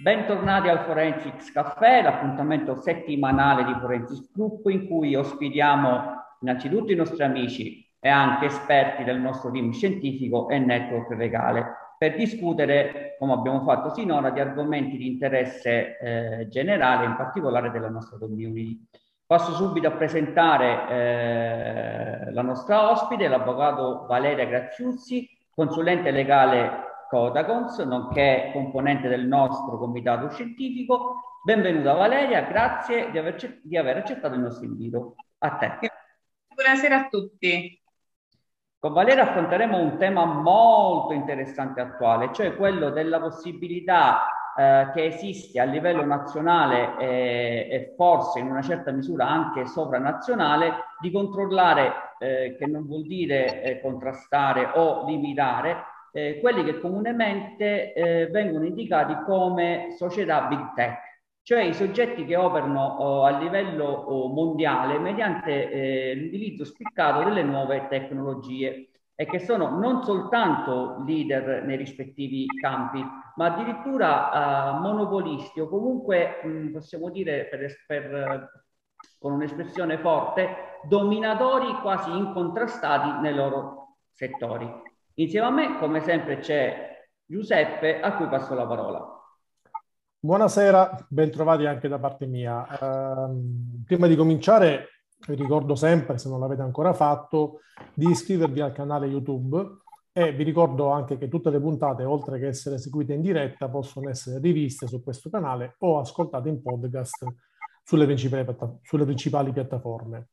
Bentornati al Forensics Caffè, l'appuntamento settimanale di Forensics Group in cui ospitiamo innanzitutto i nostri amici e anche esperti del nostro team scientifico e network legale per discutere, come abbiamo fatto sinora, di argomenti di interesse eh, generale, in particolare della nostra community. Passo subito a presentare eh, la nostra ospite, l'avvocato Valeria Graziuzzi, consulente legale Codagons, nonché componente del nostro comitato scientifico. Benvenuta Valeria, grazie di aver, di aver accettato il nostro invito. A te. Buonasera a tutti. Con Valeria affronteremo un tema molto interessante e attuale, cioè quello della possibilità eh, che esiste a livello nazionale eh, e forse in una certa misura anche sovranazionale di controllare, eh, che non vuol dire eh, contrastare o limitare, eh, quelli che comunemente eh, vengono indicati come società big tech, cioè i soggetti che operano oh, a livello oh, mondiale mediante eh, l'utilizzo spiccato delle nuove tecnologie e che sono non soltanto leader nei rispettivi campi, ma addirittura uh, monopolisti o comunque mh, possiamo dire per, per, con un'espressione forte, dominatori quasi incontrastati nei loro settori. Insieme a me, come sempre, c'è Giuseppe, a cui passo la parola. Buonasera, bentrovati anche da parte mia. Uh, prima di cominciare, vi ricordo sempre, se non l'avete ancora fatto, di iscrivervi al canale YouTube e vi ricordo anche che tutte le puntate, oltre che essere seguite in diretta, possono essere riviste su questo canale o ascoltate in podcast sulle principali, sulle principali piattaforme.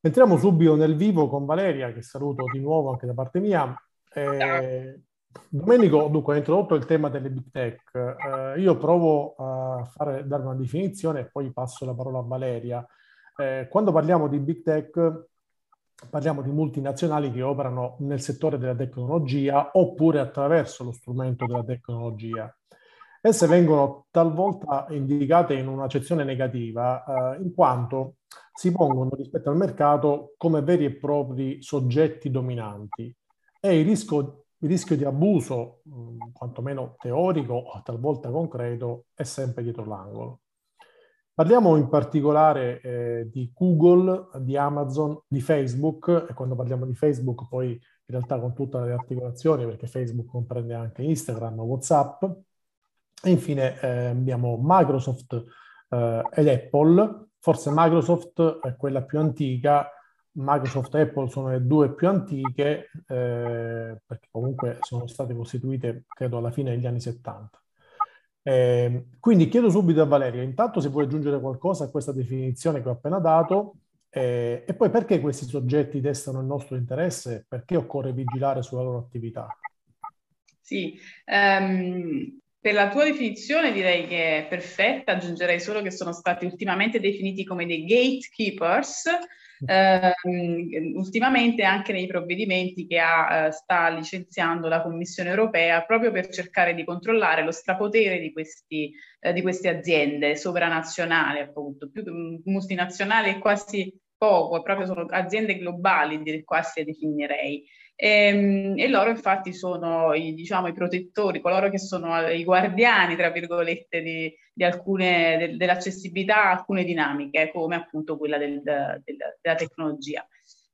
Entriamo subito nel vivo con Valeria, che saluto di nuovo anche da parte mia. Eh, Domenico, dunque, ha introdotto il tema delle big tech. Eh, io provo a fare, dare una definizione e poi passo la parola a Valeria. Eh, quando parliamo di big tech, parliamo di multinazionali che operano nel settore della tecnologia oppure attraverso lo strumento della tecnologia. Esse vengono talvolta indicate in un'accezione negativa, eh, in quanto si pongono rispetto al mercato come veri e propri soggetti dominanti e il rischio, il rischio di abuso, quantomeno teorico o talvolta concreto, è sempre dietro l'angolo. Parliamo in particolare eh, di Google, di Amazon, di Facebook, e quando parliamo di Facebook poi in realtà con tutte le articolazioni, perché Facebook comprende anche Instagram, WhatsApp, e infine eh, abbiamo Microsoft eh, ed Apple, forse Microsoft è quella più antica, Microsoft e Apple sono le due più antiche, eh, perché comunque sono state costituite, credo, alla fine degli anni 70. Eh, quindi chiedo subito a Valeria, intanto se vuoi aggiungere qualcosa a questa definizione che ho appena dato, eh, e poi perché questi soggetti destano il nostro interesse, perché occorre vigilare sulla loro attività? Sì, um, per la tua definizione direi che è perfetta, aggiungerei solo che sono stati ultimamente definiti come dei gatekeepers, eh, ultimamente anche nei provvedimenti che ha, eh, sta licenziando la Commissione europea proprio per cercare di controllare lo strapotere di, questi, eh, di queste aziende sovranazionali, appunto, più multinazionali è quasi poco, proprio sono aziende globali, quasi definirei. E, ehm, e, loro infatti sono i, diciamo, i protettori, coloro che sono i guardiani, tra virgolette, di, di alcune, de, dell'accessibilità a alcune dinamiche, come appunto quella del, del, della tecnologia,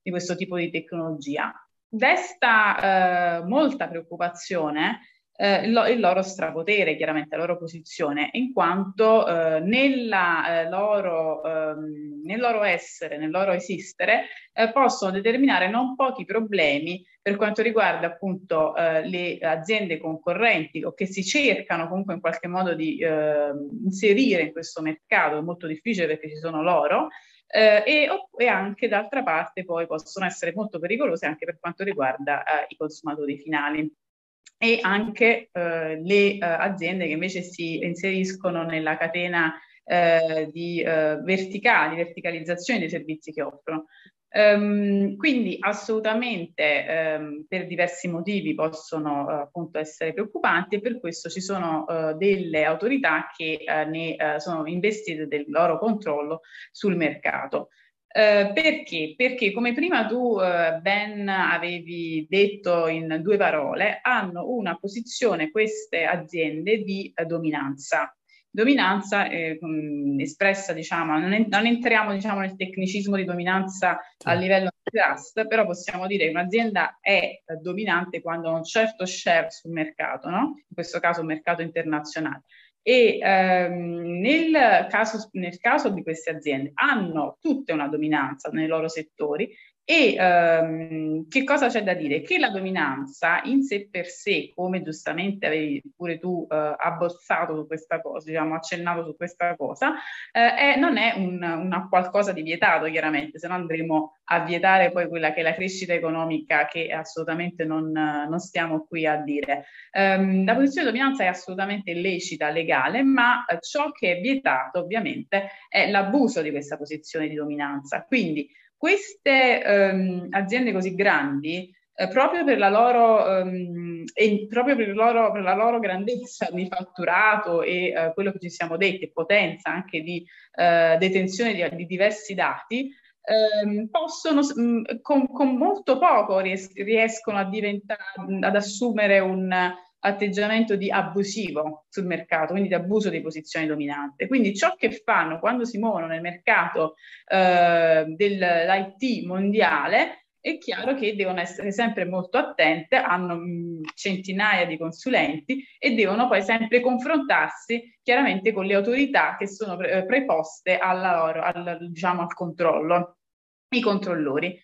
di questo tipo di tecnologia. Desta eh, molta preoccupazione eh, il, il, loro strapotere, chiaramente la loro posizione, in quanto eh, nella, eh, loro, ehm, nel loro essere, nel loro esistere, eh, possono determinare non pochi problemi per quanto riguarda appunto eh, le aziende concorrenti o che si cercano comunque in qualche modo di ehm, inserire in questo mercato, è molto difficile perché ci sono loro, eh, e, e, anche d'altra parte poi possono essere molto pericolose anche per quanto riguarda eh, i consumatori finali. E anche eh, le eh, aziende che invece si inseriscono nella catena eh, di eh, verticali, verticalizzazione dei servizi che offrono. Um, quindi assolutamente um, per diversi motivi possono uh, appunto essere preoccupanti e per questo ci sono uh, delle autorità che uh, ne sono investite del loro controllo sul mercato. Perché? Perché come prima tu ben avevi detto in due parole, hanno una posizione queste aziende di dominanza dominanza eh, espressa, diciamo, non, en- non entriamo diciamo, nel tecnicismo di dominanza a livello trust, però possiamo dire che un'azienda è dominante quando ha un certo share sul mercato, no? in questo caso un mercato internazionale. E ehm, nel, caso, nel caso di queste aziende hanno tutte una dominanza nei loro settori e ehm, che cosa c'è da dire? Che la dominanza in sé per sé, come giustamente avevi pure tu eh, abbozzato su questa cosa, diciamo accennato su questa cosa, eh, è, non è un, una qualcosa di vietato chiaramente, se no andremo a vietare poi quella che è la crescita economica che assolutamente non, non stiamo qui a dire. Um, la posizione di dominanza è assolutamente lecita, legale, ma ciò che è vietato ovviamente è l'abuso di questa posizione di dominanza. Quindi queste ehm, aziende così grandi, eh, proprio, per la, loro, ehm, e proprio per, loro, per la loro grandezza di fatturato e eh, quello che ci siamo detti, potenza anche di eh, detenzione di, di, diversi dati, ehm, possono mh, mm, con, con, molto poco ries- riescono a diventare, ad assumere un, atteggiamento di abusivo sul mercato, quindi di abuso di posizione dominante. Quindi ciò che fanno quando si muovono nel mercato eh, dell'IT mondiale è chiaro che devono essere sempre molto attente, hanno mh, centinaia di consulenti e devono poi sempre confrontarsi chiaramente con le autorità che sono pre- preposte alla loro, al, diciamo, al controllo, i controllori.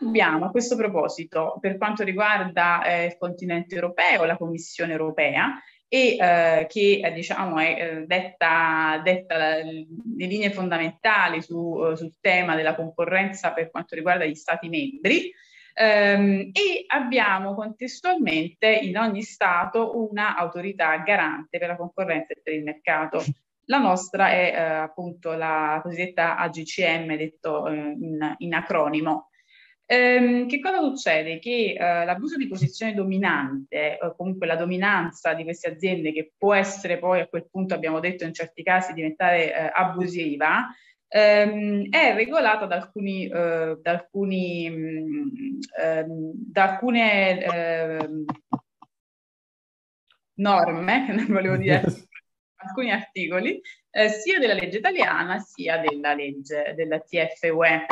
Abbiamo a questo proposito, per quanto riguarda eh, il continente europeo, la Commissione europea, e eh, che eh, diciamo è eh, detta, detta le linee fondamentali su, eh, sul tema della concorrenza per quanto riguarda gli Stati membri. Um, e abbiamo contestualmente in ogni Stato una autorità garante per la concorrenza e per il mercato. La nostra è appunto la cosiddetta AGCM, detto in, in acronimo. Ehm, che cosa succede? Che eh, l'abuso di posizione dominante, o comunque la dominanza di queste aziende, che può essere poi a quel punto, abbiamo detto in certi casi, diventare eh, abusiva, ehm, è regolata da alcuni, eh, da alcuni, mh, ehm, da alcune ehm, norme, non volevo dire alcuni articoli, eh, sia della legge italiana sia della legge della TFUE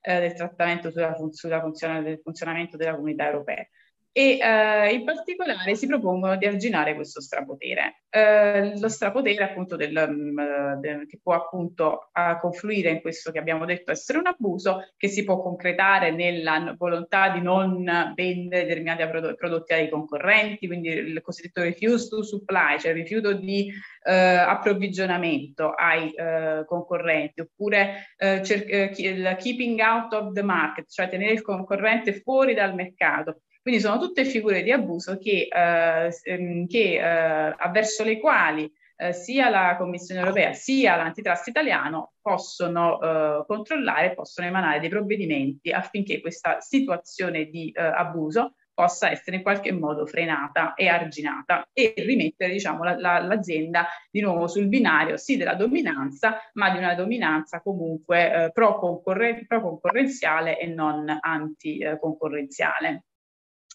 eh, del trattamento sulla, sulla funzione, del funzionamento della comunità europea e eh, in particolare si propongono di arginare questo strapotere. Eh, lo strapotere appunto del, um, del, che può appunto confluire in questo che abbiamo detto essere un abuso, che si può concretare nella volontà di non vendere determinati prodotti ai concorrenti, quindi il cosiddetto refuse to supply, cioè il rifiuto di uh, approvvigionamento ai uh, concorrenti, oppure cer- il keeping out of the market, cioè tenere il concorrente fuori dal mercato quindi sono tutte figure di abuso che, eh, ehm, che eh, verso le quali eh, sia la Commissione europea sia l'antitrust italiano possono eh, controllare, possono emanare dei provvedimenti affinché questa situazione di eh, abuso possa essere in qualche modo frenata e arginata e rimettere diciamo, la, la, l'azienda di nuovo sul binario sì della dominanza, ma di una dominanza comunque eh, pro-concorren- pro-concorrenziale e non anti-concorrenziale.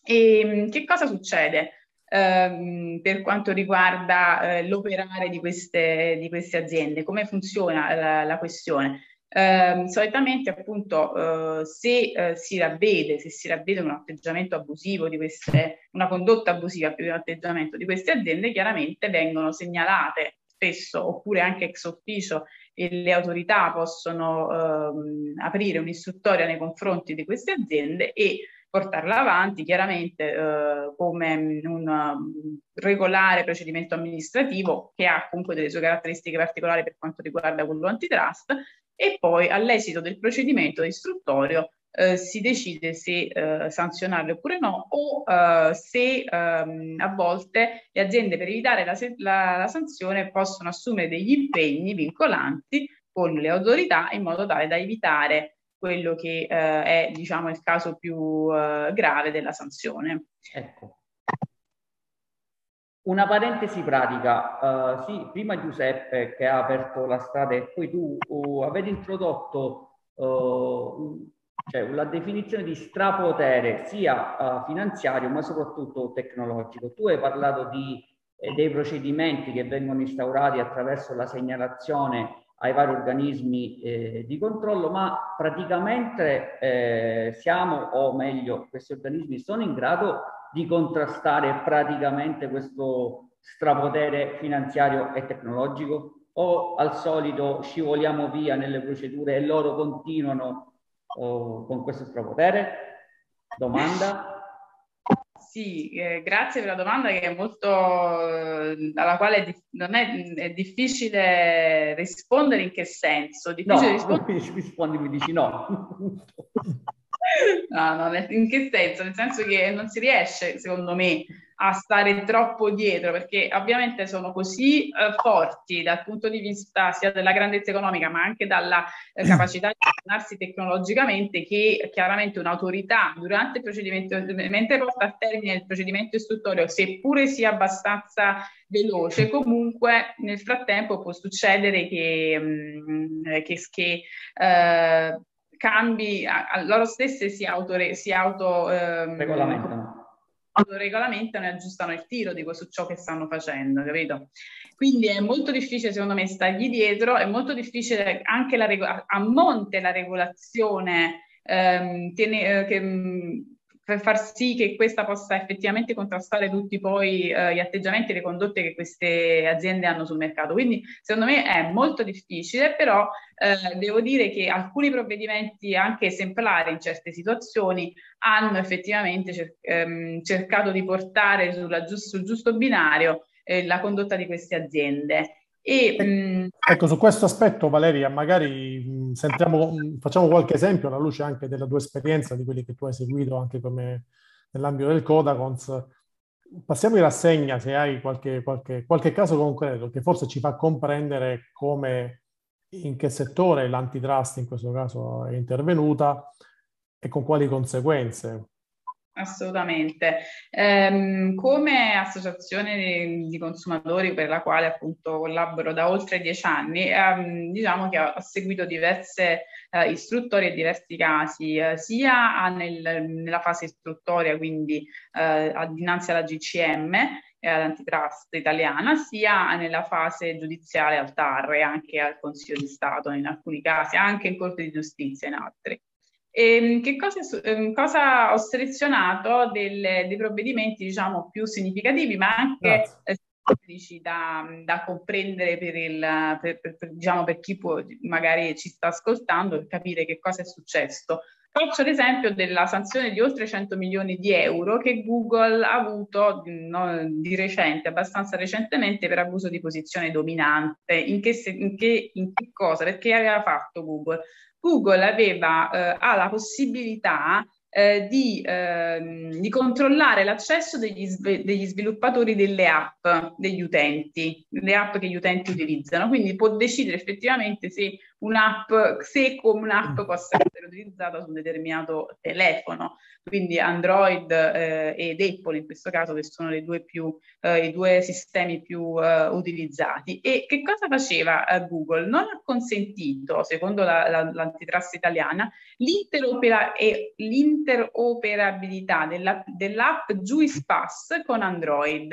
E ehm, che cosa succede ehm, per quanto riguarda eh, l'operare di queste, di queste, aziende? Come funziona la, la questione? Eh, solitamente appunto eh, se eh, si ravvede, se si ravvede un atteggiamento abusivo di queste, una condotta abusiva più di un atteggiamento di queste aziende, chiaramente vengono segnalate spesso oppure anche ex ufficio e le autorità possono ehm, aprire un'istruttoria nei confronti di queste aziende e portarla avanti, chiaramente eh, come un um, regolare procedimento amministrativo che ha comunque delle sue caratteristiche particolari per quanto riguarda quello antitrust e poi all'esito del procedimento istruttorio eh, si decide se eh, sanzionarle oppure no o eh, se ehm, a volte le aziende per evitare la, la, la, sanzione possono assumere degli impegni vincolanti con le autorità in modo tale da evitare quello che eh, è diciamo il caso più eh, grave della sanzione. Ecco. Una parentesi pratica, uh, sì, prima Giuseppe che ha aperto la strada e poi tu uh, avete introdotto uh, cioè la definizione di strapotere sia uh, finanziario ma soprattutto tecnologico. Tu hai parlato di, eh, dei procedimenti che vengono instaurati attraverso la segnalazione ai vari organismi eh, di controllo, ma praticamente eh, siamo, o meglio, questi organismi sono in grado di contrastare praticamente questo strapotere finanziario e tecnologico? O al solito scivoliamo via nelle procedure e loro continuano o con questo strapotere? Domanda? Sì, eh, grazie per la domanda che è molto, eh, alla quale di, non è, è, difficile rispondere in che senso? Difficile no, rispondere... mi rispondi, mi dici no. no, no, in che senso? Nel senso che non si riesce, secondo me, a stare troppo dietro, perché ovviamente sono così eh, forti dal punto di vista sia della grandezza economica, ma anche dalla eh, capacità di aggiornarsi tecnologicamente, che chiaramente un'autorità durante il procedimento, mentre porta a termine il procedimento istruttorio, seppure sia abbastanza veloce, comunque nel frattempo può succedere che, mh, mm, che, che eh, cambi, a, a loro stesse si auto, si auto ehm, regolamentano regolamentano e aggiustano il tiro di questo ciò che stanno facendo, capito? Quindi è molto difficile secondo me stargli dietro, è molto difficile anche la rego- a monte la regolazione ehm, tiene, eh, che, per far sì che questa possa effettivamente contrastare tutti poi eh, gli atteggiamenti e le condotte che queste aziende hanno sul mercato. Quindi secondo me è molto difficile, però eh, devo dire che alcuni provvedimenti anche esemplari in certe situazioni hanno effettivamente cer- ehm, cercato di portare giust- sul giusto binario eh, la condotta di queste aziende. E, mh, ecco, su questo aspetto, Valeria, magari sentiamo, facciamo qualche esempio alla luce anche della tua esperienza, di quelli che tu hai seguito anche come nell'ambito del Codacons. Passiamo in rassegna se hai qualche, qualche, qualche caso concreto che forse ci fa comprendere come, in che settore l'antitrust in questo caso è intervenuta e con quali conseguenze. Assolutamente. Um, come associazione di, di, consumatori per la quale appunto collaboro da oltre dieci anni, um, diciamo che ho seguito diverse uh, istruttorie e diversi casi, uh, sia nel, nella fase istruttoria, quindi uh, dinanzi alla GCM e all'antitrust italiana, sia nella fase giudiziale al TAR e anche al Consiglio di Stato in alcuni casi, anche in Corte di Giustizia in altri. E, ehm, che cosa, ehm, cosa, ho selezionato delle, dei provvedimenti diciamo più significativi ma anche semplici da, da, comprendere per, il, per, per, per, diciamo, per chi può, magari ci sta ascoltando per capire che cosa è successo. Faccio l'esempio della sanzione di oltre 100 milioni di euro che Google ha avuto no, di recente, abbastanza recentemente, per abuso di posizione dominante. In che, in che, in che cosa? Perché aveva fatto Google? Google aveva, eh, ha la possibilità eh, di, eh, di, controllare l'accesso degli, degli, sviluppatori delle app, degli utenti, le app che gli utenti utilizzano. Quindi può decidere effettivamente se un'app, se come un'app possa essere utilizzata su un determinato telefono quindi Android eh, ed Apple in questo caso che sono due più, eh, i due sistemi più eh, utilizzati. E che cosa faceva eh, Google? Non ha consentito, secondo la, la, l'antitrust italiana, l'interopera- l'interoperabilità della, dell'app Juice Pass con Android.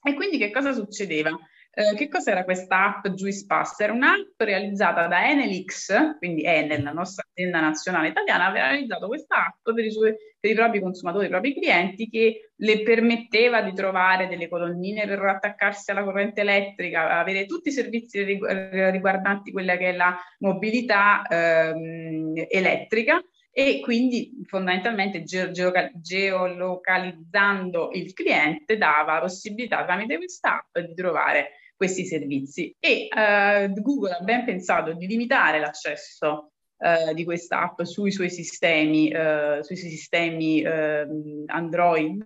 E quindi che cosa succedeva? Eh, che cos'era questa app Juice Pass? Era un'app realizzata da Enelix, quindi Enel, la nostra azienda nazionale italiana, aveva realizzato questa app per i, suoi, per i propri consumatori, i propri clienti, che le permetteva di trovare delle colonnine per attaccarsi alla corrente elettrica, avere tutti i servizi riguardanti quella che è la mobilità ehm, elettrica e quindi fondamentalmente ge- geolocalizzando il cliente dava la possibilità tramite questa app di trovare questi servizi e uh, Google ha ben pensato di limitare l'accesso eh, di questa app sui suoi sistemi, eh, sui suoi sistemi ehm, Android.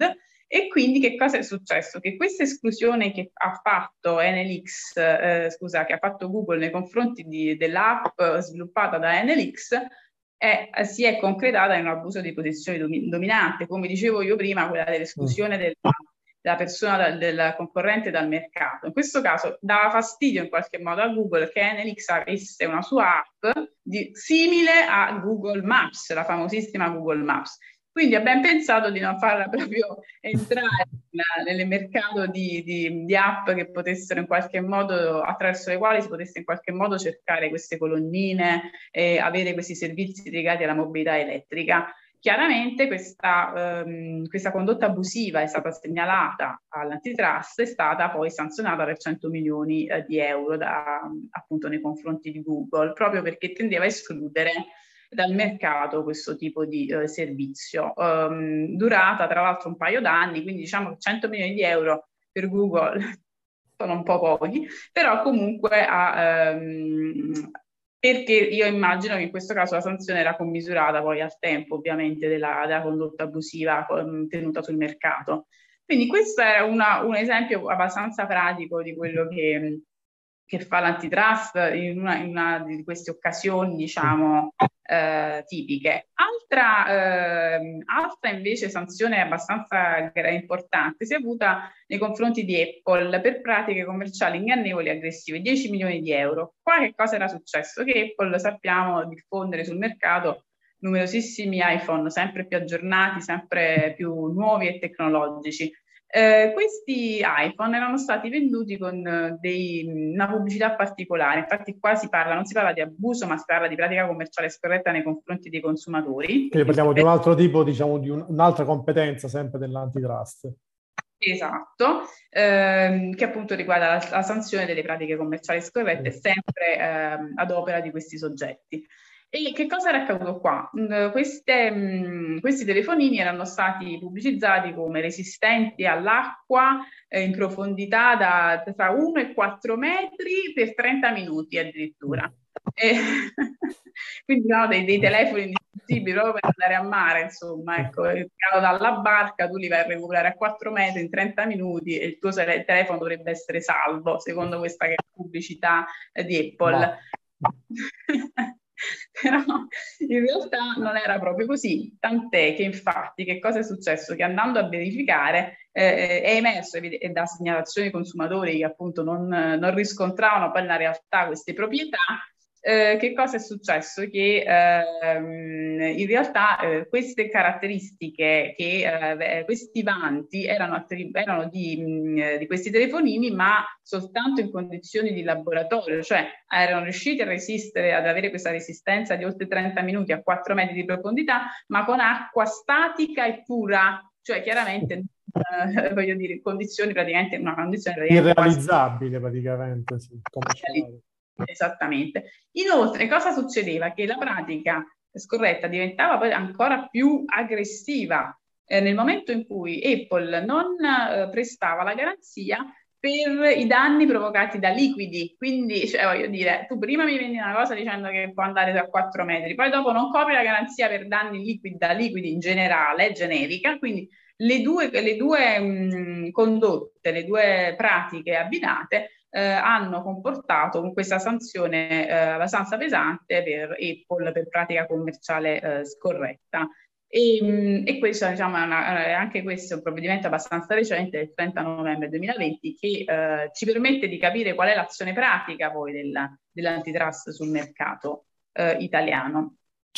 E quindi che cosa è successo? Che questa esclusione che ha fatto NLX, eh, scusa, che ha fatto Google nei confronti di, dell'app sviluppata da NLX è, si è concretata in un abuso di posizione dominante, come dicevo io prima, quella dell'esclusione mm. della, della persona, del concorrente dal mercato. In questo caso dava fastidio in qualche modo a Google che NLX avesse una sua app di, simile a Google Maps, la famosissima Google Maps. Quindi abbiamo pensato di non farla proprio entrare nel mercato di, di, di, app che potessero in qualche modo, attraverso le quali si potesse in qualche modo cercare queste colonnine e avere questi servizi legati alla mobilità elettrica. Chiaramente questa, um, questa condotta abusiva è stata segnalata all'antitrust, è stata poi sanzionata per 100 milioni eh, di euro da, appunto nei confronti di Google, proprio perché tendeva a escludere dal mercato questo tipo di eh, servizio. Um, durata tra l'altro un paio d'anni, quindi diciamo 100 milioni di euro per Google sono un po' pochi, però comunque ha, um, perché io immagino che in questo caso la sanzione era commisurata poi al tempo ovviamente della, della condotta abusiva um, tenuta sul mercato. Quindi questo è una, un esempio abbastanza pratico di quello che, che fa l'antitrust in una, in una, di queste occasioni, diciamo, eh, tipiche. Altra, eh, altra invece sanzione abbastanza importante si è avuta nei confronti di Apple per pratiche commerciali ingannevoli e aggressive, 10 milioni di euro. Qua che cosa era successo? Che Apple sappiamo diffondere sul mercato numerosissimi iPhone sempre più aggiornati, sempre più nuovi e tecnologici. Eh, questi iPhone erano stati venduti con eh, dei, una pubblicità particolare, infatti qua si parla, non si parla di abuso, ma si parla di pratica commerciale scorretta nei confronti dei consumatori. Quindi parliamo di un altro tipo, diciamo, di un, un'altra competenza sempre dell'antitrust. Esatto, ehm, che appunto riguarda la, la, sanzione delle pratiche commerciali scorrette, sempre ehm, ad opera di questi soggetti. E che cosa era accaduto qua? Mm, queste, mh, questi telefonini erano stati pubblicizzati come resistenti all'acqua eh, in profondità da, tra 1 e 4 metri per 30 minuti addirittura. E, quindi no, dei, dei telefoni indistruttibili proprio per andare a mare, insomma, ecco, dalla barca, tu li vai a recuperare a 4 metri in 30 minuti e il tuo telefono dovrebbe essere salvo, secondo questa pubblicità di Apple. No. però in realtà non era proprio così, tant'è che infatti che cosa è successo? Che andando a verificare eh, è emerso da segnalazioni consumatori che appunto non, non riscontravano poi nella realtà queste proprietà, eh, che cosa è successo? Che ehm, in realtà eh, queste caratteristiche, che, eh, questi vanti erano, erano di, mh, di, questi telefonini, ma soltanto in condizioni di laboratorio, cioè erano riusciti a resistere, ad avere questa resistenza di oltre 30 minuti a 4 metri di profondità, ma con acqua statica e pura, cioè chiaramente Uh, voglio dire, condizioni praticamente una condizione praticamente irrealizzabile praticamente sì, Esattamente. Inoltre, cosa succedeva? Che la pratica scorretta diventava poi ancora più aggressiva eh, nel momento in cui Apple non eh, prestava la garanzia per i danni provocati da liquidi. Quindi, cioè, voglio dire, tu prima mi vendi una cosa dicendo che può andare da 4 metri, poi dopo non copri la garanzia per danni liquidi da liquidi in generale, generica, quindi le due, le due mh, condotte, le due pratiche abbinate eh, hanno comportato con questa sanzione eh, abbastanza pesante per Apple per pratica commerciale eh, scorretta. E, mm, e questo diciamo, è una, è anche questo è un provvedimento abbastanza recente del 30 novembre 2020 che eh, ci permette di capire qual è l'azione pratica poi della, dell'antitrust sul mercato eh, italiano.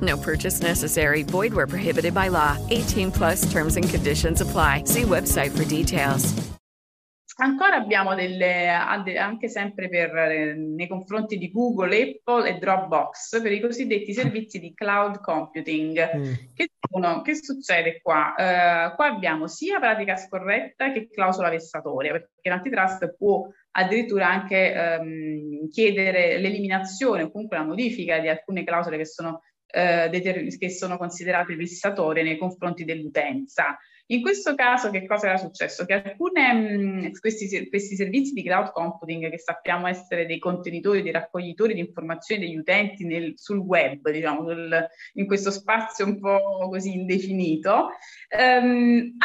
No purchase necessary. Void where prohibited by law. 18 plus terms and conditions apply. See website for details. Ancora abbiamo delle, anche sempre per, eh, nei confronti di Google, Apple e Dropbox, per i cosiddetti servizi di cloud computing. Mm. Che, sono, che, succede qua? Uh, qua abbiamo sia pratica scorretta che clausola vessatoria, perché l'antitrust può addirittura anche um, chiedere l'eliminazione o comunque la modifica di alcune clausole che sono, deter- che sono considerate vessatorie nei confronti dell'utenza. In questo caso che cosa era successo? Che alcuni questi, questi, servizi di cloud computing che sappiamo essere dei contenitori, dei raccoglitori di informazioni degli utenti nel, sul web, diciamo, sul, in questo spazio un po' così indefinito, ehm,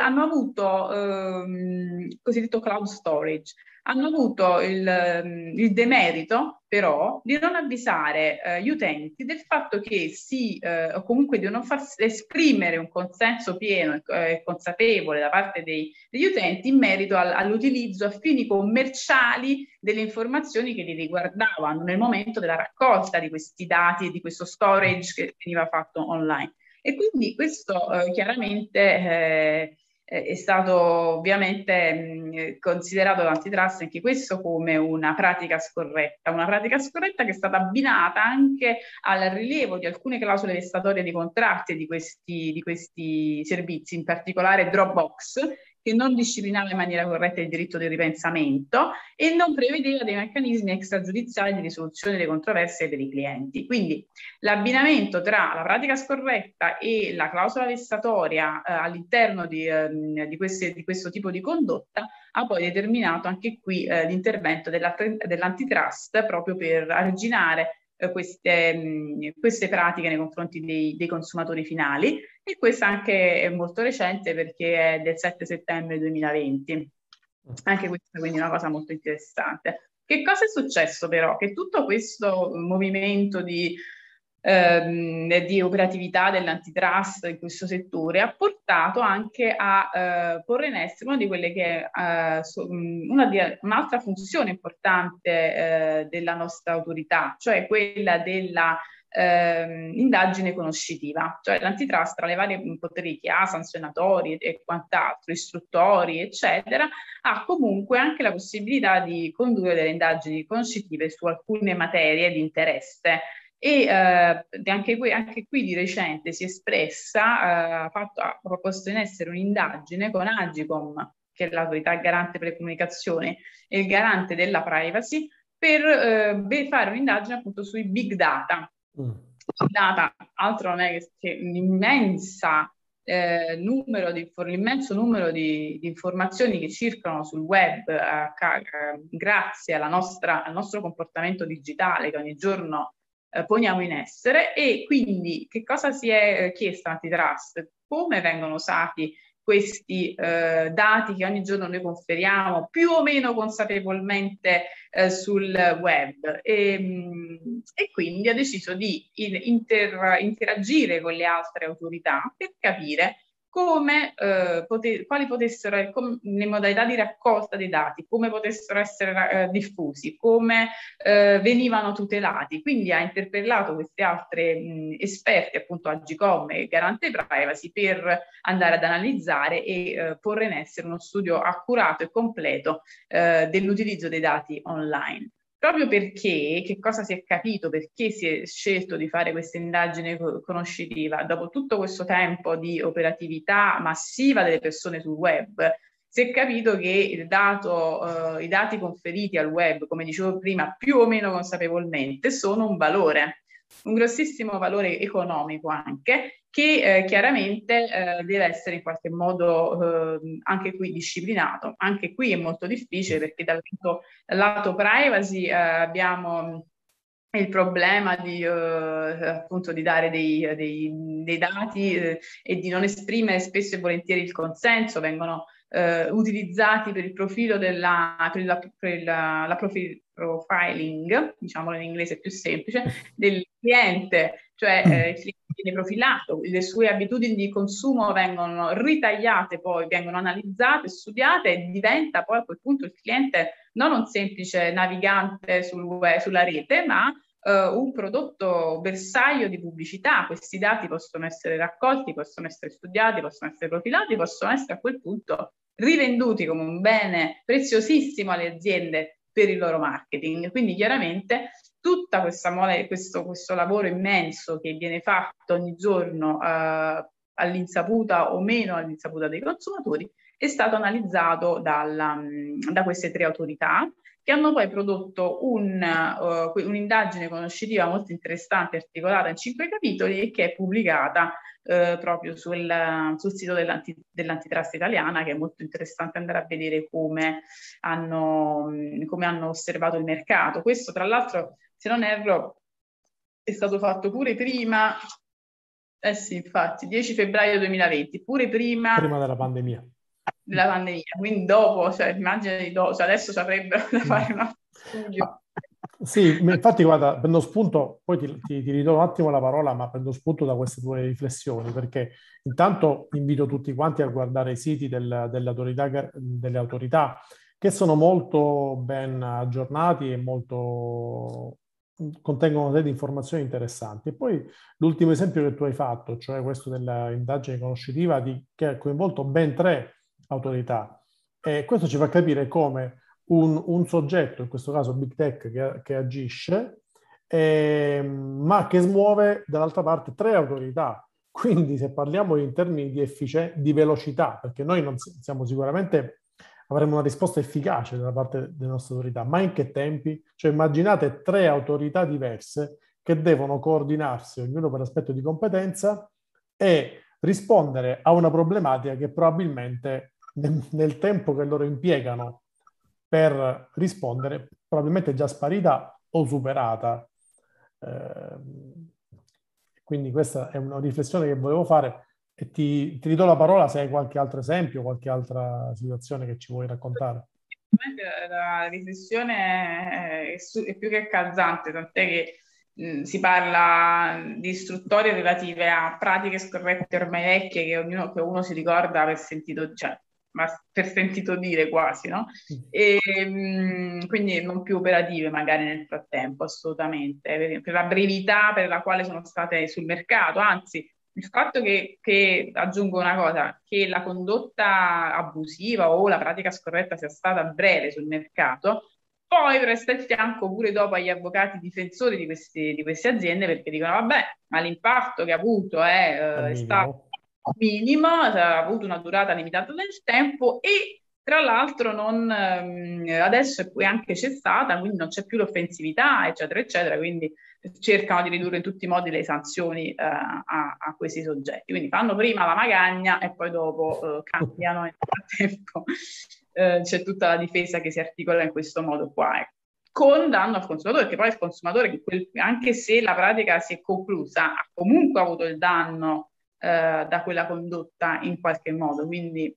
hanno avuto ehm, cosiddetto cloud storage hanno avuto il, ehm, il demerito però di non avvisare eh, gli utenti del fatto che si, eh, o comunque di non far esprimere un consenso pieno e eh, consapevole da parte dei, degli utenti in merito al, all'utilizzo a fini commerciali delle informazioni che li riguardavano nel momento della raccolta di questi dati e di questo storage che veniva fatto online. E quindi questo eh, chiaramente eh, è stato ovviamente mh, considerato dall'antitrust anche questo come una pratica scorretta, una pratica scorretta che è stata abbinata anche al rilievo di alcune clausole vessatorie di contratti di questi, di questi servizi, in particolare Dropbox, che non disciplinava in maniera corretta il diritto di ripensamento e non prevedeva dei meccanismi extragiudiziali di risoluzione delle controversie per i clienti. Quindi l'abbinamento tra la pratica scorretta e la clausola vessatoria eh, all'interno di, eh, di, queste, di, questo tipo di condotta ha poi determinato anche qui eh, l'intervento dell'antitrust proprio per arginare queste, mh, queste, pratiche nei confronti dei, dei, consumatori finali e questa anche è molto recente perché è del 7 settembre 2020. Anche questa quindi è una cosa molto interessante. Che cosa è successo però? Che tutto questo movimento di ehm, di operatività dell'antitrust in questo settore ha portato anche a eh, porre in essere una di quelle che è eh, so, una di, un'altra funzione importante eh, della nostra autorità, cioè quella della eh, indagine conoscitiva, cioè l'antitrust tra le varie poteri che ha, sanzionatori e quant'altro, istruttori, eccetera, ha comunque anche la possibilità di condurre delle indagini conoscitive su alcune materie di interesse e eh, anche, qui, anche, qui, di recente si è espressa, eh, fatto, ha proposto in essere un'indagine con Agicom, che è l'autorità garante per le comunicazioni e il garante della privacy, per eh, fare un'indagine appunto sui big data. Mm. Big data, altro non è che l'immensa eh, numero di, l'immenso numero di, di, informazioni che circolano sul web eh, ca- eh, grazie nostra, al nostro comportamento digitale che ogni giorno eh, poniamo in essere e quindi che cosa si è eh, chiesto antitrust? Come vengono usati questi eh, dati che ogni giorno noi conferiamo più o meno consapevolmente eh, sul web e, mh, e, quindi ha deciso di inter, interagire con le altre autorità per capire come, eh, pote- quali potessero, com- le modalità di raccolta dei dati, come potessero essere eh, diffusi, come eh, venivano tutelati. Quindi ha interpellato questi altri esperti, appunto Agicom e Garante Privacy, per andare ad analizzare e eh, porre in essere uno studio accurato e completo eh, dell'utilizzo dei dati online proprio perché, che cosa si è capito, perché si è scelto di fare questa indagine conoscitiva, dopo tutto questo tempo di operatività massiva delle persone sul web, si è capito che dato, eh, i dati conferiti al web, come dicevo prima, più o meno consapevolmente, sono un valore un grossissimo valore economico anche, che eh, chiaramente eh, deve essere in qualche modo eh, anche qui disciplinato. Anche qui è molto difficile perché dal lato, dal lato privacy eh, abbiamo il problema di, eh, appunto, di dare dei, dei, dei dati eh, e di non esprimere spesso e volentieri il consenso, vengono utilizzati per il profilo della, per la, per la, la profil, profiling, diciamolo in inglese più semplice, del cliente, cioè eh, il cliente viene profilato, le sue abitudini di consumo vengono ritagliate, poi vengono analizzate, studiate e diventa poi a quel punto il cliente non un semplice navigante sul sulla rete, ma uh, un prodotto bersaglio di pubblicità. Questi dati possono essere raccolti, possono essere studiati, possono essere profilati, possono essere a quel punto rivenduti come un bene preziosissimo alle aziende per il loro marketing. Quindi chiaramente tutta questa mole, questo, questo lavoro immenso che viene fatto ogni giorno uh, all'insaputa o meno all'insaputa dei consumatori è stato analizzato dalla, da queste tre autorità che hanno poi prodotto un, uh, un'indagine conoscitiva molto interessante, articolata in cinque capitoli e che è pubblicata uh, proprio sul, sul sito dell'anti, dell'antitrust italiana, che è molto interessante andare a vedere come hanno, come hanno osservato il mercato. Questo, tra l'altro, se non erro, è stato fatto pure prima, eh sì, infatti, 10 febbraio 2020, pure prima... Prima della pandemia della pandemia, quindi dopo, cioè immagina di dopo, cioè adesso sarebbero da fare un altro studio. Sì, infatti guarda, prendo spunto, poi ti, ti, ti, ridò un attimo la parola, ma prendo spunto da queste tue riflessioni, perché intanto invito tutti quanti a guardare i siti del, delle, autorità, delle autorità che sono molto ben aggiornati e molto contengono delle informazioni interessanti. E poi l'ultimo esempio che tu hai fatto, cioè questo dell'indagine conoscitiva di, che ha coinvolto ben tre autorità. E questo ci fa capire come un, un soggetto, in questo caso Big Tech, che, che agisce, eh, ma che smuove dall'altra parte tre autorità. Quindi se parliamo in termini di, effic- di velocità, perché noi non siamo sicuramente avremo una risposta efficace da parte delle nostre autorità, ma in che tempi? Cioè immaginate tre autorità diverse che devono coordinarsi, ognuno per aspetto di competenza, e rispondere a una problematica che probabilmente nel, tempo che loro impiegano per rispondere, probabilmente è già sparita o superata. Eh, quindi questa è una riflessione che volevo fare e ti, ti ridò la parola se hai qualche altro esempio, qualche altra situazione che ci vuoi raccontare. La riflessione è, più che calzante, tant'è che mh, si parla di istruttorie relative a pratiche scorrette ormai vecchie che, ognuno, che uno si ricorda aver sentito, cioè ma per sentito dire quasi, no? E, mh, quindi non più operative magari nel frattempo, assolutamente, per, per, la brevità per la quale sono state sul mercato, anzi il fatto che, che, aggiungo una cosa, che la condotta abusiva o la pratica scorretta sia stata breve sul mercato, poi presta il fianco pure dopo agli avvocati difensori di, questi, di queste aziende perché dicono vabbè, ma l'impatto che ha avuto è, eh, è stato minimo, ha avuto una durata limitata nel tempo e tra l'altro non, ehm, adesso è anche cessata, quindi non c'è più l'offensività, eccetera, eccetera, quindi cercano di ridurre in tutti i modi le sanzioni eh, a, a, questi soggetti. Quindi fanno prima la magagna e poi dopo eh, cambiano nel frattempo. Eh, c'è tutta la difesa che si articola in questo modo qua. Ecco. Con danno al consumatore, perché poi il consumatore, anche se la pratica si è conclusa, ha comunque avuto il danno eh, da quella condotta in qualche modo. Quindi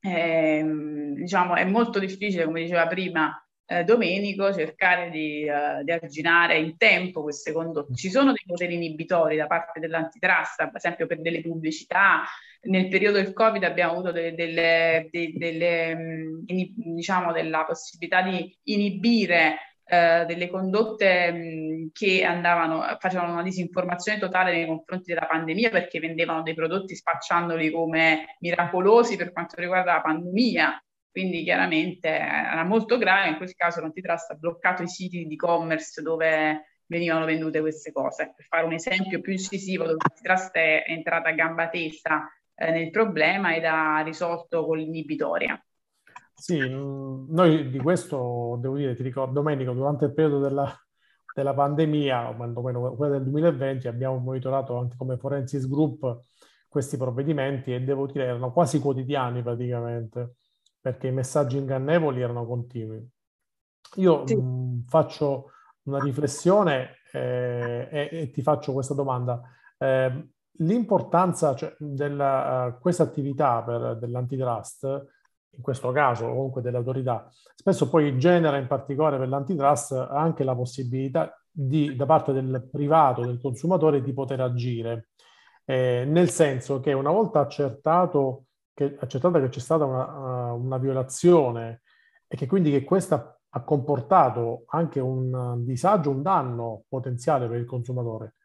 ehm, diciamo è molto difficile, come diceva prima eh, Domenico, cercare di, uh, di, arginare in tempo queste condotte. Ci sono dei poteri inibitori da parte dell'antitrust, ad esempio per delle pubblicità. Nel periodo del Covid abbiamo avuto delle, delle, delle, delle mm, diciamo, della possibilità di inibire eh, delle condotte mh, che andavano, facevano una disinformazione totale nei confronti della pandemia perché vendevano dei prodotti spacciandoli come miracolosi per quanto riguarda la pandemia. Quindi chiaramente era molto grave, in quel caso l'antitrust ha bloccato i siti di e-commerce dove venivano vendute queste cose. Per fare un esempio più incisivo, dove l'antitrust è entrata a gamba tesa eh, nel problema ed ha risolto con l'inibitoria. Sì, mm, noi di questo, devo dire, ti ricordo, Domenico, durante il periodo della, della pandemia, o quantomeno quella del 2020, abbiamo monitorato anche come Forensis Group questi provvedimenti e devo dire erano quasi quotidiani praticamente, perché i messaggi ingannevoli erano continui. Io sì. mh, mm, faccio una riflessione eh, e, e, ti faccio questa domanda. Eh, l'importanza cioè, di uh, questa attività per, dell'antitrust in questo caso comunque delle autorità, spesso poi genera in particolare per l'antitrust anche la possibilità di, da parte del privato, del consumatore, di poter agire. Eh, nel senso che una volta accertato che, accertata che c'è stata una, uh, una, violazione e che quindi che questa ha comportato anche un disagio, un danno potenziale per il consumatore,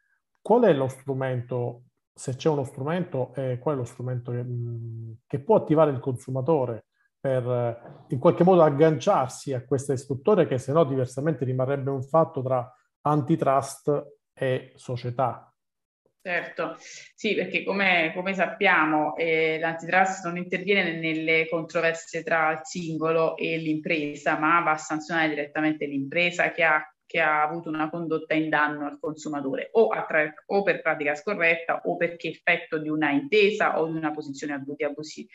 qual è lo strumento, se c'è uno strumento, eh, qual è lo strumento che, mh, che può attivare il consumatore per eh, in qualche modo agganciarsi a questa istruttore che se no diversamente rimarrebbe un fatto tra antitrust e società. Certo, sì, perché come, come sappiamo eh, l'antitrust non interviene nelle controversie tra il singolo e l'impresa, ma va a sanzionare direttamente l'impresa che ha, che ha avuto una condotta in danno al consumatore, o, attra- o, per pratica scorretta o perché effetto di una intesa o di una posizione abusi-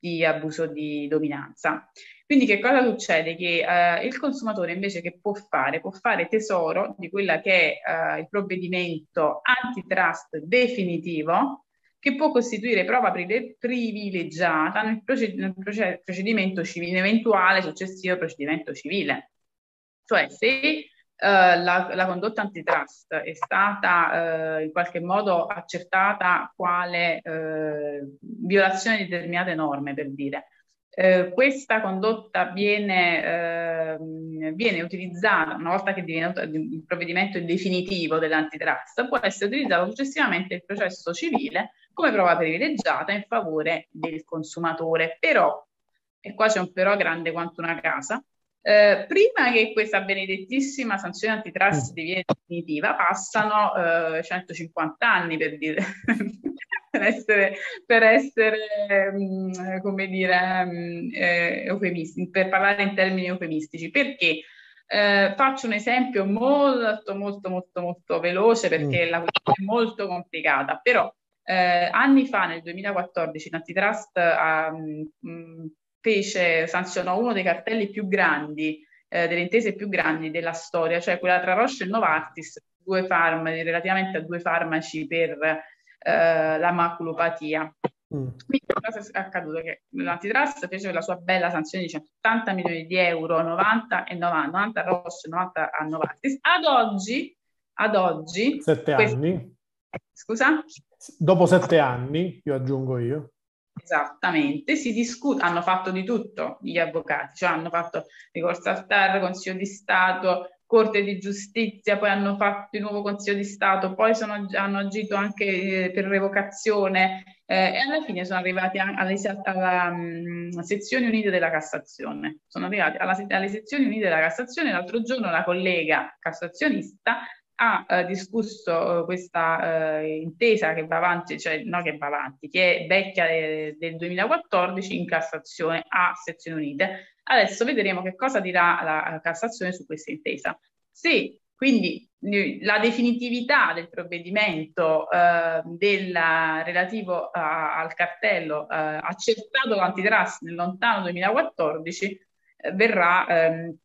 di abuso di dominanza. Quindi che cosa succede? Che eh, il consumatore invece che può fare? Può fare tesoro di quella che è eh, il provvedimento antitrust definitivo che può costituire prova privilegiata nel, proced- nel procedimento civile, eventuale successivo procedimento civile. Cioè se Uh, la, la, condotta antitrust è stata uh, in qualche modo accertata quale uh, violazione di determinate norme, per dire, eh, questa condotta viene, eh, viene, utilizzata una volta che divenuto il provvedimento definitivo dell'antitrust, può essere utilizzato successivamente il processo civile come prova privilegiata in favore del consumatore. Però, e qua c'è un però grande quanto una casa, eh, prima che questa benedettissima sanzione antitrust mm. diviene definitiva, passano eh, 150 anni per dire, per essere, per essere mm, come dire, mm, eh, eufemisti, per parlare in termini eufemistici, perché? Eh, faccio un esempio molto, molto, molto, molto veloce perché mm. la questione è molto complicata, però eh, anni fa, nel 2014, l'antitrust mh, fece, sanzionò uno dei cartelli più grandi, eh, delle intese più grandi della storia, cioè quella tra Roche e Novartis, due farmaci, relativamente a due farmaci per eh, la maculopatia. Mm. Quindi cosa è accaduto? Che l'antitrust fece la sua bella sanzione di 180 milioni di euro, 90 e 90, 90 a Roche, 90 a Novartis. Ad oggi, ad oggi... Sette questi... anni. Scusa? Dopo sette anni, io aggiungo io. Esattamente, si discute, hanno fatto di tutto gli avvocati, cioè hanno fatto ricorso al TAR, Consiglio di Stato, Corte di Giustizia, poi hanno fatto il nuovo Consiglio di Stato, poi sono, hanno agito anche eh, per revocazione eh, e alla fine sono arrivati alle, alla um, sezioni unite della Cassazione. Sono arrivati alla, alle sezioni unite della Cassazione. L'altro giorno la collega cassazionista ha eh, discusso eh, questa eh, intesa che va avanti, cioè no che va avanti, che è vecchia de, del 2014 in Cassazione a Sezioni Unite. Adesso vedremo che cosa dirà la Cassazione su questa intesa. Se quindi la definitività del provvedimento eh, della, relativo a, al cartello eh, accertato l'antitrust nel lontano 2014 eh, verrà ehm,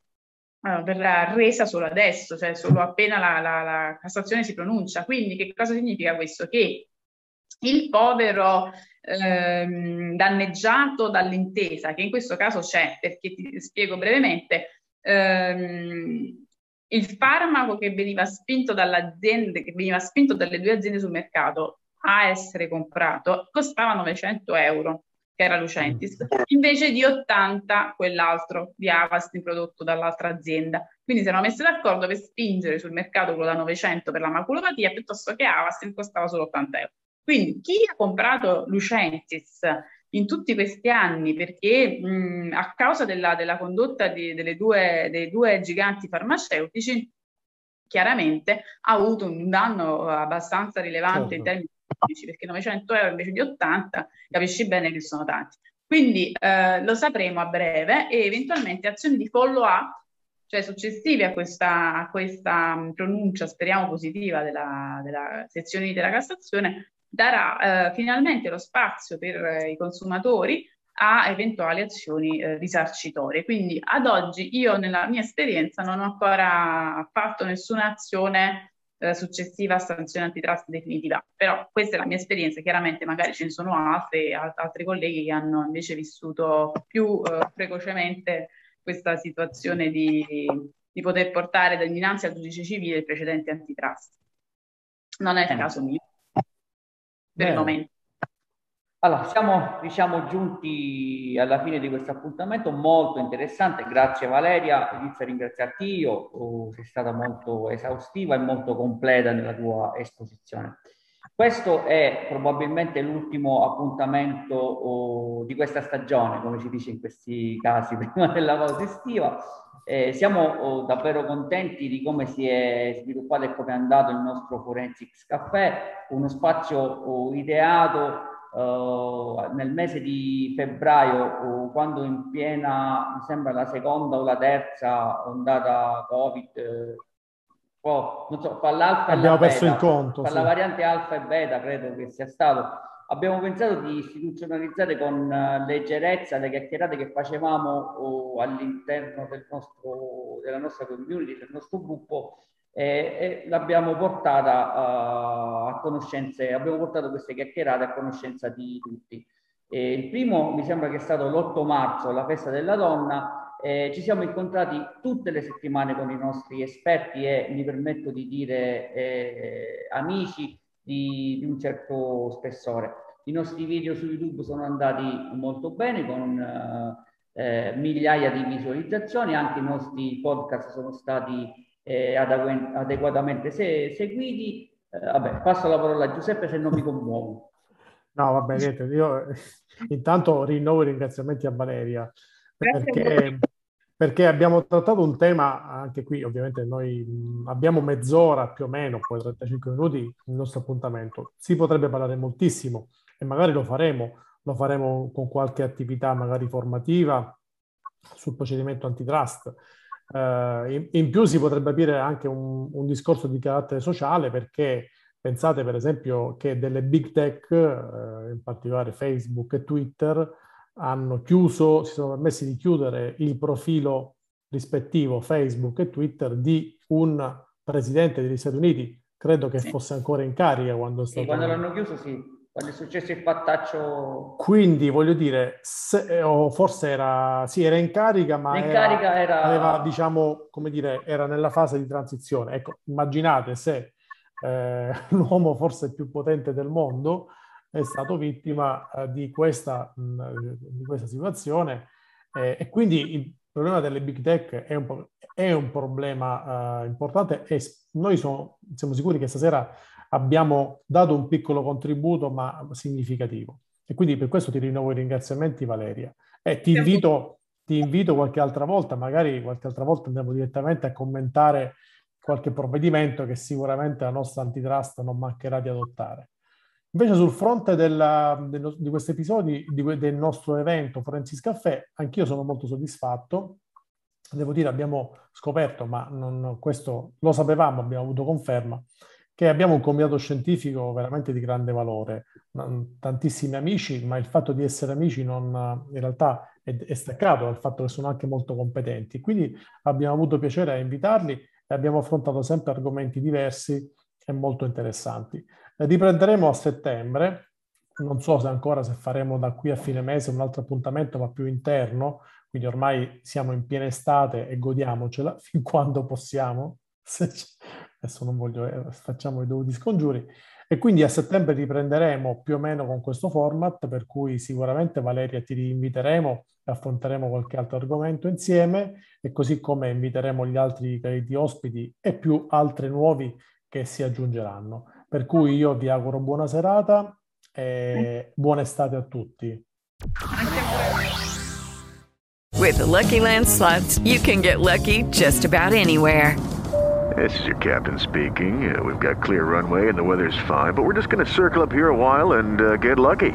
verrà resa solo adesso, cioè solo appena la, la, la, Cassazione si pronuncia. Quindi che cosa significa questo? Che il povero ehm, danneggiato dall'intesa, che in questo caso c'è, perché ti spiego brevemente, ehm, il farmaco che veniva spinto dall'azienda, che veniva spinto dalle due aziende sul mercato a essere comprato, costava 900 euro che era Lucentis, invece di 80 quell'altro di Avast prodotto dall'altra azienda. Quindi si erano messi d'accordo per spingere sul mercato quello da 900 per la maculopatia piuttosto che Avast costava solo 80 euro. Quindi chi ha comprato Lucentis in tutti questi anni perché mh, a causa della, della condotta di, delle due, dei due giganti farmaceutici chiaramente ha avuto un danno abbastanza rilevante certo. in termini perché 900 euro invece di 80 capisci bene che sono tanti. Quindi eh, lo sapremo a breve e eventualmente azioni di follow up, cioè successive a questa, a questa pronuncia, speriamo positiva, della, della sezione della Cassazione, darà eh, finalmente lo spazio per eh, i consumatori a eventuali azioni eh, risarcitorie. Quindi ad oggi io nella mia esperienza non ho ancora fatto nessuna azione eh, successiva sanzione antitrust definitiva. Però questa è la mia esperienza, chiaramente magari ce ne sono altre, altri colleghi che hanno invece vissuto più eh, precocemente questa situazione di, di poter portare dinanzi al giudice civile il precedente antitrust. Non è il caso mio, per Bene. il momento. Allora, siamo diciamo, giunti alla fine di questo appuntamento molto interessante. Grazie Valeria, inizio a ringraziarti io, oh, sei stata molto esaustiva e molto completa nella tua esposizione. Questo è probabilmente l'ultimo appuntamento oh, di questa stagione, come si dice in questi casi, prima della pausa estiva. Eh, siamo oh, davvero contenti di come si è sviluppato e come è andato il nostro Forensics Caffè, uno spazio oh, ideato Uh, nel mese di febbraio, uh, quando in piena, mi sembra la seconda o la terza ondata Covid, uh, oh, non so, fa l'alfa Abbiamo perso beta, il conto. Fa sì. la variante alfa e beta, credo che sia stato. Abbiamo pensato di istituzionalizzare con leggerezza le chiacchierate che facevamo all'interno del nostro, della nostra community, del nostro gruppo, e, e l'abbiamo portata uh, a conoscenza, abbiamo portato queste chiacchierate a conoscenza di tutti. E il primo mi sembra che è stato l'8 marzo, la festa della donna, eh, ci siamo incontrati tutte le settimane con i nostri esperti e mi permetto di dire eh, amici di, di, un certo spessore. I nostri video su YouTube sono andati molto bene con eh, migliaia di visualizzazioni, anche i nostri podcast sono stati eh, adeguatamente se, seguiti. Eh, vabbè, passo la parola a Giuseppe se non mi commuovo. No, vabbè, niente, io intanto rinnovo i ringraziamenti a Valeria perché, perché, abbiamo trattato un tema, anche qui ovviamente noi abbiamo mezz'ora più o meno, poi 35 minuti il nostro appuntamento. Si potrebbe parlare moltissimo e magari lo faremo, lo faremo con qualche attività magari formativa sul procedimento antitrust Uh, in, più si potrebbe aprire anche un, un, discorso di carattere sociale perché pensate per esempio che delle big tech, uh, in particolare Facebook e Twitter, hanno chiuso, si sono permessi di chiudere il profilo rispettivo Facebook e Twitter di un presidente degli Stati Uniti, credo che sì. fosse ancora in carica quando è stato... Sì, quando l'hanno chiuso sì quando è successo il fattaccio. Quindi voglio dire, se, o forse era, sì, era in carica, ma in era, carica era... aveva, diciamo, come dire, era nella fase di transizione. Ecco, immaginate se eh, l'uomo forse più potente del mondo è stato vittima eh, di, questa, mh, di, questa, situazione eh, e quindi il problema delle big tech è un, è un problema uh, importante e noi sono, siamo sicuri che stasera abbiamo dato un piccolo contributo ma significativo. E quindi per questo ti rinnovo i ringraziamenti Valeria. E ti invito, ti invito qualche altra volta, magari qualche altra volta andiamo direttamente a commentare qualche provvedimento che sicuramente la nostra antitrust non mancherà di adottare. Invece sul fronte della, del, di questi episodi di, del nostro evento Forensis Caffè, anch'io sono molto soddisfatto. Devo dire, abbiamo scoperto, ma non, questo lo sapevamo, abbiamo avuto conferma, che abbiamo un comitato scientifico veramente di grande valore, tantissimi amici, ma il fatto di essere amici non, in realtà è, è staccato dal fatto che sono anche molto competenti. Quindi abbiamo avuto piacere a invitarli e abbiamo affrontato sempre argomenti diversi e molto interessanti. Riprenderemo a settembre, non so se ancora se faremo da qui a fine mese un altro appuntamento, ma più interno, quindi ormai siamo in piena estate e godiamocela fin quando possiamo, adesso non voglio, eh, facciamo i dovuti scongiuri, e quindi a settembre riprenderemo più o meno con questo format, per cui sicuramente Valeria ti inviteremo e affronteremo qualche altro argomento insieme, e così come inviteremo gli altri crediti ospiti e più altri nuovi che si aggiungeranno. Per cui io vi auguro buona serata e buona estate a tutti. With the Lucky Land slots, you can get lucky just about anywhere. This is your captain speaking. Uh, we've got clear runway and the weather's fine, but we're just going to circle up here a while and uh, get lucky.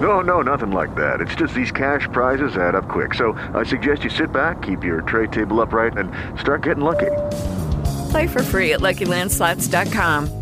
No, no, nothing like that. It's just these cash prizes add up quick. So I suggest you sit back, keep your tray table upright, and start getting lucky. Play for free at LuckyLandSlots.com.